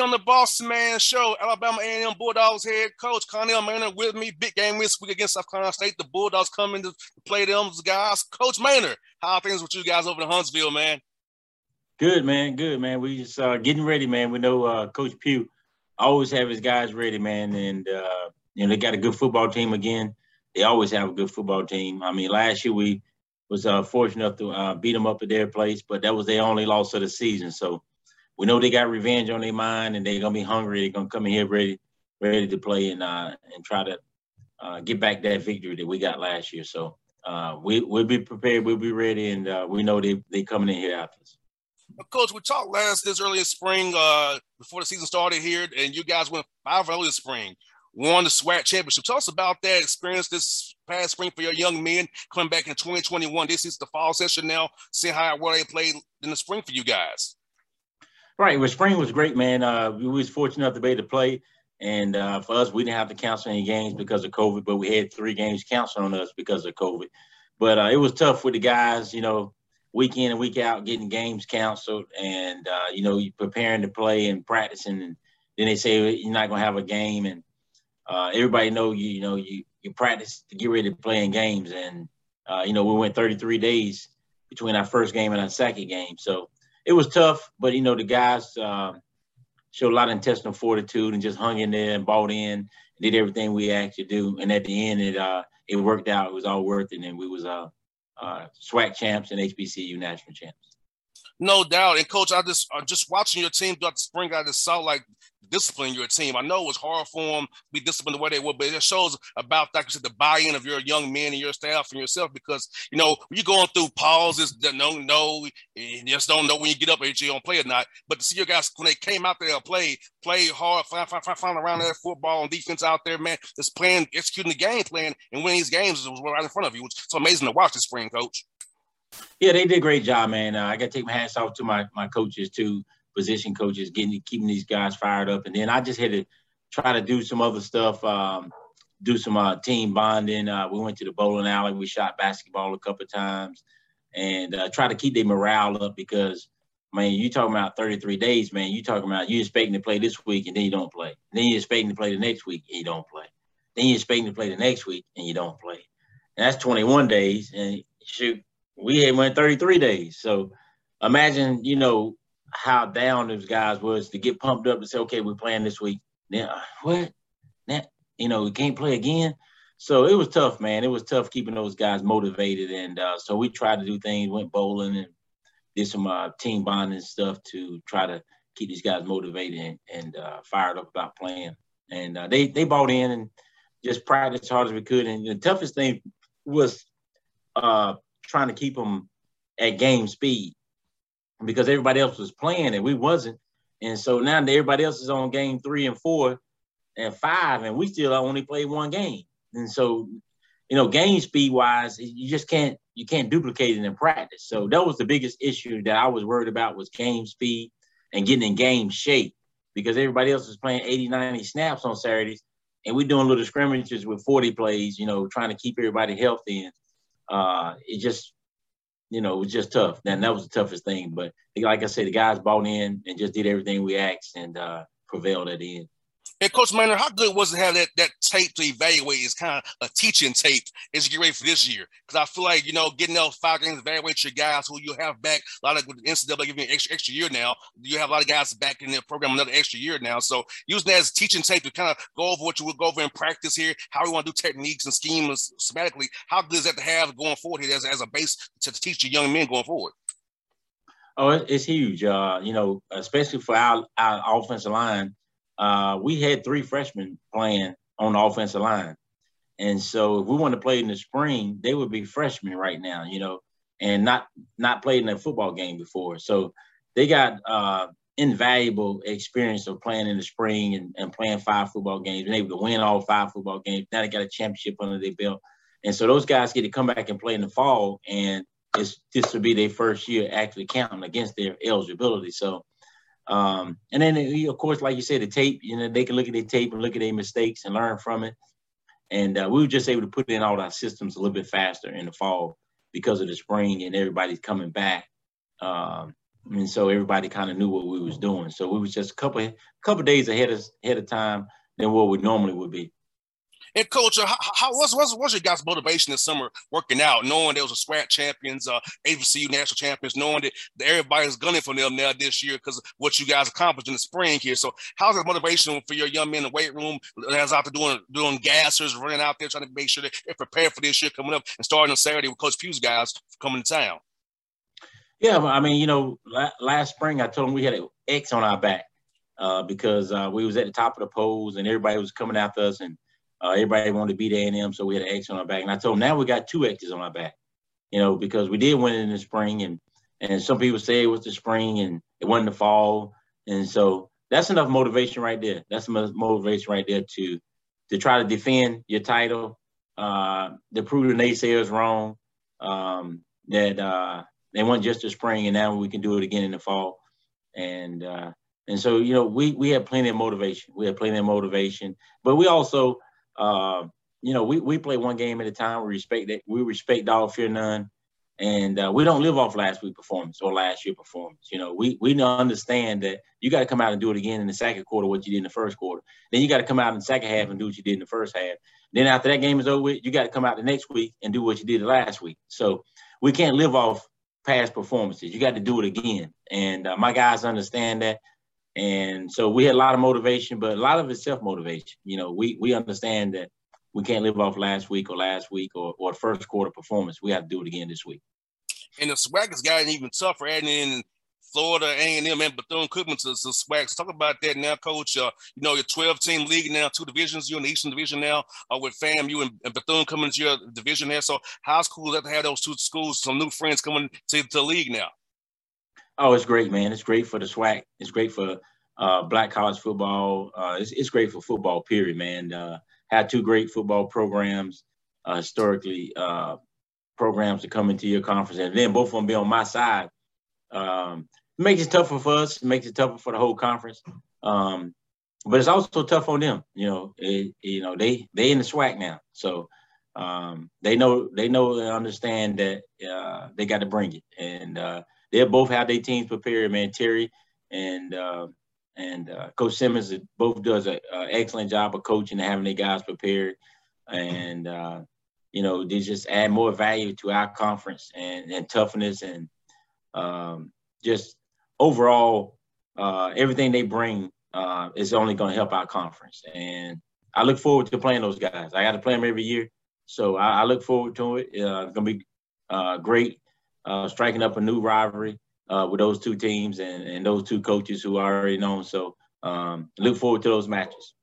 On the Boston Man Show. Alabama A&M Bulldogs head coach Connell Maynard with me. Big game this week against South Carolina State. The Bulldogs coming to play them guys. Coach Maynard, how things with you guys over in Huntsville, man? Good, man. Good, man. We just uh, getting ready, man. We know uh, Coach Pough always have his guys ready, man. And, uh, you know, they got a good football team again. They always have a good football team. I mean, last year we was uh, fortunate enough to uh, beat them up at their place, but that was their only loss of the season. So, we know they got revenge on their mind and they're gonna be hungry. They're gonna come in here ready, ready to play and uh, and try to uh, get back that victory that we got last year. So uh, we we'll be prepared. We'll be ready, and uh, we know they they coming in here after us. Coach, we talked last this early in spring uh, before the season started here, and you guys went five early spring, won the SWAC championship. Tell us about that experience this past spring for your young men coming back in 2021. This is the fall session now. See how well they played in the spring for you guys. Right. Well, spring was great, man. Uh, we was fortunate enough to be able to play. And uh, for us, we didn't have to cancel any games because of COVID, but we had three games canceled on us because of COVID. But uh, it was tough with the guys, you know, week in and week out, getting games canceled and, uh, you know, preparing to play and practicing. And then they say you're not going to have a game. And uh, everybody know you, you know, you, you practice to get ready to play in games. And, uh, you know, we went 33 days between our first game and our second game. So, it was tough, but you know the guys uh, showed a lot of intestinal fortitude and just hung in there and bought in, and did everything we asked to do, and at the end it uh, it worked out. It was all worth it, and we was uh, uh, SWAC champs and HBCU national champs. No doubt, and coach, I just uh, just watching your team throughout the spring, I just saw like discipline your team. I know it was hard for them to be disciplined the way they were, but it shows about, like you said, the buy-in of your young men and your staff and yourself. Because you know you're going through pauses that no, no, you just don't know when you get up if you're gonna play or not. But to see your guys when they came out there, play, play hard, find, find, find, find around that football and defense out there, man, just playing, executing the game plan and winning these games was right in front of you. It's amazing to watch this spring, coach. Yeah, they did a great job, man. Uh, I got to take my hats off to my my coaches too position coaches getting keeping these guys fired up. And then I just had to try to do some other stuff, um, do some uh, team bonding. Uh, we went to the bowling alley. We shot basketball a couple times, and uh, try to keep their morale up because man, you talking about 33 days, man. You talking about you expecting to play this week and then you don't play. Then you expecting to play the next week and you don't play. Then you expecting to play the next week and you don't play. And that's 21 days. And shoot, we had went 33 days. So imagine, you know, how down those guys was to get pumped up and say, okay, we're playing this week. Uh, what? That you know, we can't play again. So it was tough, man. It was tough keeping those guys motivated, and uh, so we tried to do things, went bowling and did some uh, team bonding stuff to try to keep these guys motivated and, and uh, fired up about playing. And uh, they they bought in and just practiced as hard as we could. And the toughest thing was uh, trying to keep them at game speed because everybody else was playing and we wasn't. And so now everybody else is on game three and four and five, and we still only play one game. And so, you know, game speed wise, you just can't you can't duplicate it in practice. So that was the biggest issue that I was worried about was game speed and getting in game shape because everybody else was playing 80, 90 snaps on Saturdays. And we're doing little scrimmages with 40 plays, you know, trying to keep everybody healthy. And uh, it just you know, it was just tough. And that was the toughest thing. But like I said, the guys bought in and just did everything we asked and uh, prevailed at the end. Coach Maynard, how good was it to have that, that tape to evaluate? Is kind of a teaching tape as you get ready for this year. Because I feel like, you know, getting those five games, evaluate your guys who you have back. A lot of with the NCAA giving you an extra extra year now. You have a lot of guys back in their program another extra year now. So using that as teaching tape to kind of go over what you would go over in practice here, how we want to do techniques and schemes schematically. How good is that to have going forward here as, as a base to teach your young men going forward? Oh, it's huge. Uh, you know, especially for our, our offensive line uh, we had three freshmen playing on the offensive line. And so if we want to play in the spring, they would be freshmen right now, you know, and not not played in a football game before. So they got uh, invaluable experience of playing in the spring and, and playing five football games and able to win all five football games. Now they got a championship under their belt. And so those guys get to come back and play in the fall. And it's this will be their first year actually counting against their eligibility. So um, and then, of course, like you said, the tape, you know, they can look at their tape and look at their mistakes and learn from it. And uh, we were just able to put in all our systems a little bit faster in the fall because of the spring and everybody's coming back. Um, and so everybody kind of knew what we was doing. So we was just a couple couple days ahead of ahead of time than what we normally would be. And coach, how, how what's, what's your guys' motivation this summer working out, knowing there was a SWAC champions, uh, HBCU national champions, knowing that, that everybody's gunning for them now this year because what you guys accomplished in the spring here. So how's that motivation for your young men in the weight room as out there doing doing gassers, running out there trying to make sure that they're prepared for this year coming up and starting on Saturday with Coach Pough's guys coming to town? Yeah, I mean, you know, last spring I told them we had an X on our back uh, because uh, we was at the top of the polls and everybody was coming after us and uh, everybody wanted to beat A&M, so we had an X on our back. And I told them now we got two X's on our back, you know, because we did win in the spring, and and some people say it was the spring and it wasn't the fall, and so that's enough motivation right there. That's enough motivation right there to to try to defend your title, uh, to prove the naysayers wrong, um, that uh, they weren't just the spring, and now we can do it again in the fall, and uh, and so you know we we had plenty of motivation. We had plenty of motivation, but we also uh, you know, we, we play one game at a time. We respect that. We respect all, fear none. And uh, we don't live off last week performance or last year performance. You know, we we understand that you got to come out and do it again in the second quarter, what you did in the first quarter. Then you got to come out in the second half and do what you did in the first half. Then after that game is over, you got to come out the next week and do what you did last week. So we can't live off past performances. You got to do it again. And uh, my guys understand that. And so we had a lot of motivation, but a lot of it's self motivation. You know, we we understand that we can't live off last week or last week or, or first quarter performance. We have to do it again this week. And the SWAC has gotten even tougher adding in Florida A&M and Bethune-Cookman to the SWAC. talk about that now, Coach. Uh, you know, your 12-team league now, two divisions. You're in the Eastern Division now uh, with FAMU and, and Bethune coming to your division there. So how's cool that to have those two schools, some new friends coming to the league now? Oh, it's great, man. It's great for the SWAC. It's great for uh, black college football. Uh, it's, it's great for football, period, man. Uh, had two great football programs, uh, historically uh, programs to come into your conference, and then both of them be on my side. Um, makes it tougher for us. Makes it tougher for the whole conference. Um, but it's also tough on them. You know, it, you know they they in the SWAC now, so um, they know they know and understand that uh, they got to bring it, and uh, they'll both have their teams prepared. Man, Terry and uh, and uh, Coach Simmons both does an excellent job of coaching and having their guys prepared, and uh, you know they just add more value to our conference and, and toughness and um, just overall uh, everything they bring uh, is only going to help our conference. And I look forward to playing those guys. I got to play them every year, so I, I look forward to it. Uh, it's going to be uh, striking up a new rivalry uh, with those two teams and, and those two coaches who are already known. So um, look forward to those matches.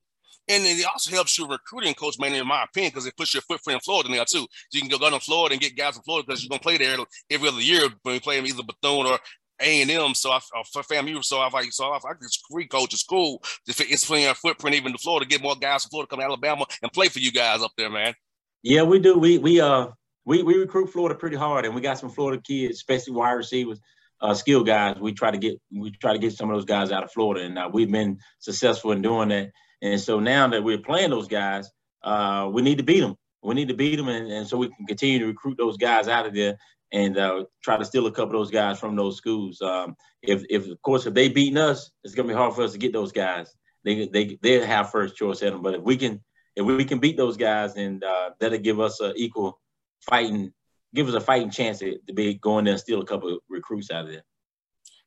And it also helps you recruiting, Coach Maynard in my opinion, because it puts your footprint in Florida now too. So you can go down to Florida and get guys from Florida because you're gonna play there every other year when we play them either Bethune or A and M. So I, for FAMU, so I like so I, I just free coach is cool. It's playing our footprint even to Florida, get more guys from Florida come to Alabama and play for you guys up there, man. Yeah, we do. We we uh we we recruit Florida pretty hard, and we got some Florida kids, especially wide receivers uh, skill guys, we try to get we try to get some of those guys out of Florida, and uh, we've been successful in doing that. And so now that we're playing those guys, uh, we need to beat them. We need to beat them, and, and so we can continue to recruit those guys out of there and uh, try to steal a couple of those guys from those schools. Um, if, if of course, if they beating us, it's gonna be hard for us to get those guys. They they they have first choice at them. But if we can if we can beat those guys, then uh, that'll give us an equal fighting, give us a fighting chance to, to be going there and steal a couple recruits out of there.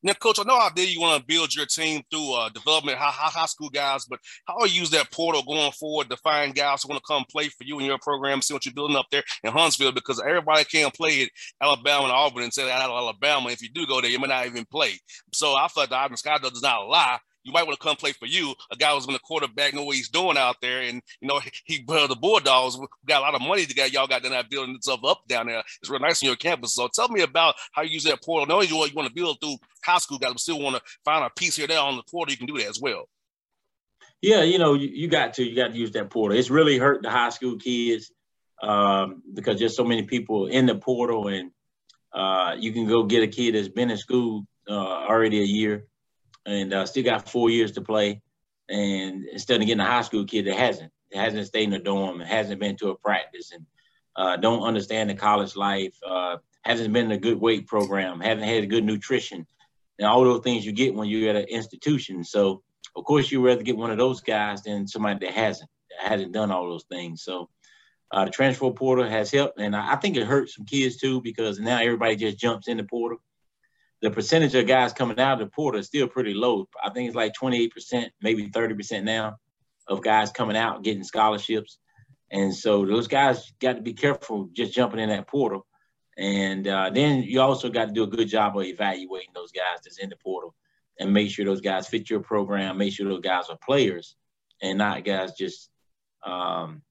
Now, coach, I know how did you want to build your team through uh, development, high, high, school guys, but how do you use that portal going forward to find guys who want to come play for you and your program, see what you're building up there in Huntsville? Because everybody can't play at Alabama and Auburn and say out of Alabama. If you do go there, you may not even play. So I felt the Ivan Sky does not lie you might want to come play for you. A guy who's been a quarterback, know what he's doing out there, and you know he, he the Bulldogs got a lot of money to get y'all got that building itself up down there. It's real nice on your campus. So tell me about how you use that portal. Knowing you want to build through high school guys, but still want to find a piece here there on the portal. You can do that as well. Yeah, you know, you, you got to you got to use that portal. It's really hurt the high school kids um, because there's so many people in the portal, and uh, you can go get a kid that's been in school uh, already a year and uh, still got four years to play. And instead of getting a high school kid that hasn't, hasn't stayed in the dorm, and hasn't been to a practice, and uh, don't understand the college life, uh, hasn't been in a good weight program, haven't had good nutrition, and all those things you get when you're at an institution. So, of course, you'd rather get one of those guys than somebody that hasn't, that hasn't done all those things. So, uh, the transfer portal has helped, and I, I think it hurts some kids too because now everybody just jumps in the portal the percentage of guys coming out of the portal is still pretty low. I think it's like 28%, maybe 30% now of guys coming out getting scholarships. And so those guys got to be careful just jumping in that portal. And uh, then you also got to do a good job of evaluating those guys that's in the portal and make sure those guys fit your program, make sure those guys are players and not guys just um,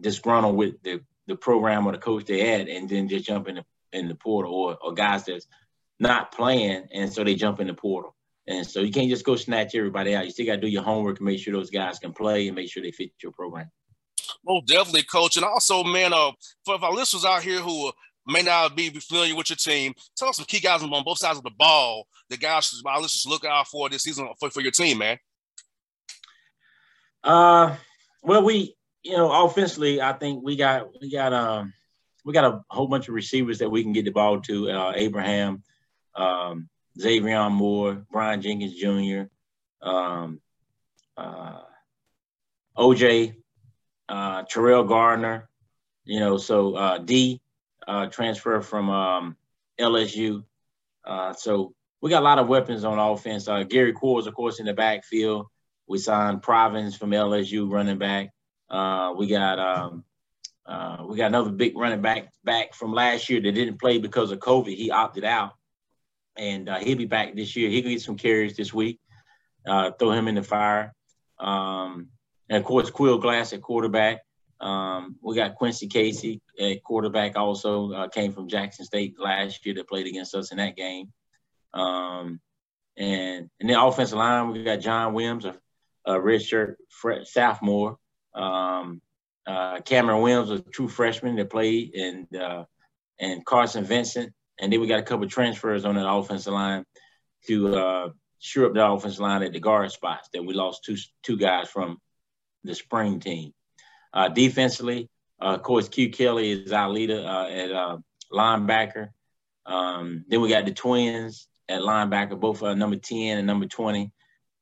disgruntled with the, the program or the coach they had and then just jump in the, in the portal or, or guys that's – not playing, and so they jump in the portal. And so you can't just go snatch everybody out. You still got to do your homework and make sure those guys can play and make sure they fit your program. Oh, definitely, coach. And also, man, uh, for our listeners out here who may not be familiar with your team, tell us some key guys on both sides of the ball. The guys our listeners look out for this season for, for your team, man. Uh, well, we, you know, offensively, I think we got we got um we got a whole bunch of receivers that we can get the ball to. Uh, Abraham, um, Xavier Moore, Brian Jenkins Jr., um, uh, OJ, uh, Terrell Gardner, you know, so uh, D uh, transfer from um, LSU. Uh, so we got a lot of weapons on offense. Uh, Gary Quarles, of course, in the backfield. We signed Provins from LSU running back. Uh, we got um, we got another big running back back from last year that didn't play because of COVID. He opted out and uh, he'll be back this year. He can get some carries this week. Uh, throw him in the fire. Um, and of course, Aqeel Glass at quarterback. Um, we got Quincy Casey at quarterback. Also uh, came from Jackson State last year that played against us in that game. Um, and and then offensive line, we got John Williams, a, a redshirt sophomore. Um, uh, Cameron Williams, a true freshman that played, and uh, and Carson Vincent, and then we got a couple transfers on that offensive line to uh, shore up the offensive line at the guard spots that we lost two two guys from the spring team. Uh, defensively, uh, of course, Q Kelly is our leader uh, at uh, linebacker. Um, then we got the twins at linebacker, both uh, number 10 and number 20,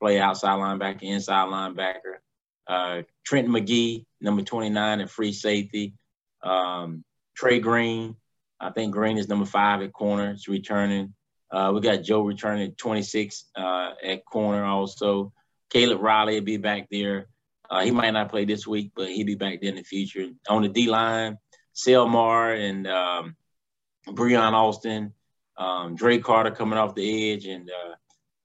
play outside linebacker, inside linebacker. Uh, Trent McGee, number 29 at free safety. Um, Trey Green, I think Green is number five at corner. It's returning. Uh, we got Joe returning at 26 uh, at corner also. Caleb Riley will be back there. Uh, he might not play this week, but he'll be back there in the future. On the D line, Selmar and um, Breon Austin, um, Dre Carter coming off the edge, and uh,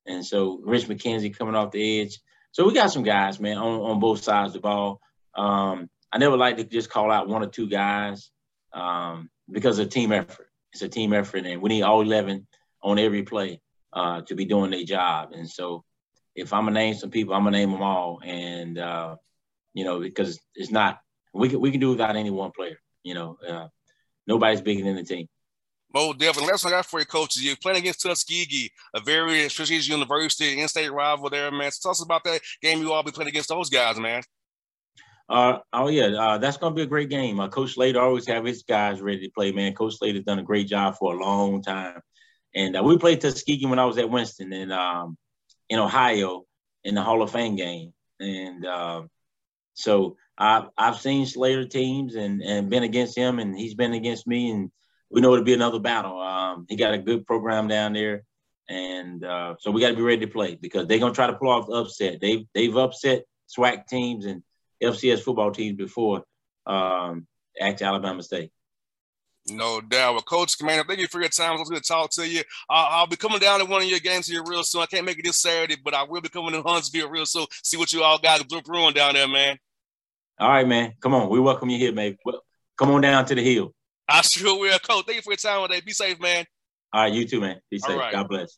and so Rich McKenzie coming off the edge. So we got some guys, man, on, on both sides of the ball. Um, I never like to just call out one or two guys. Um, because of team effort. It's a team effort, and we need all 11 on every play uh, to be doing their job. And so, if I'm gonna name some people, I'm gonna name them all. And uh, you know, because it's not we can we can do without any one player. You know, uh, nobody's bigger than the team. Mo definitely. Last I got for you, coaches, you're playing against Tuskegee, a very prestigious university, in-state rival there, man. So tell us about that game you all be playing against those guys, man. Uh, oh yeah, uh, that's gonna be a great game. Uh, Coach Slater always have his guys ready to play. Man, Coach Slater's done a great job for a long time, and uh, we played Tuskegee when I was at Winston and um, in Ohio in the Hall of Fame game, and uh, so I've I've seen Slater teams and and been against him, and he's been against me, and we know it'll be another battle. Um, he got a good program down there, and uh, so we got to be ready to play because they're gonna try to pull off the upset. They've they've upset SWAC teams and FCS football teams before um, at Alabama State. No doubt. Well, Coach Commander, thank you for your time. was good to talk to you. Uh, I'll be coming down to one of your games here real soon. I can't make it this Saturday, but I will be coming to Huntsville real soon. See what you all got brewing down there, man. All right, man. Come on. We welcome you here, man. Come on down to the hill. I sure will, Coach. Thank you for your time today. Be safe, man. All right, you too, man. Be safe. God bless.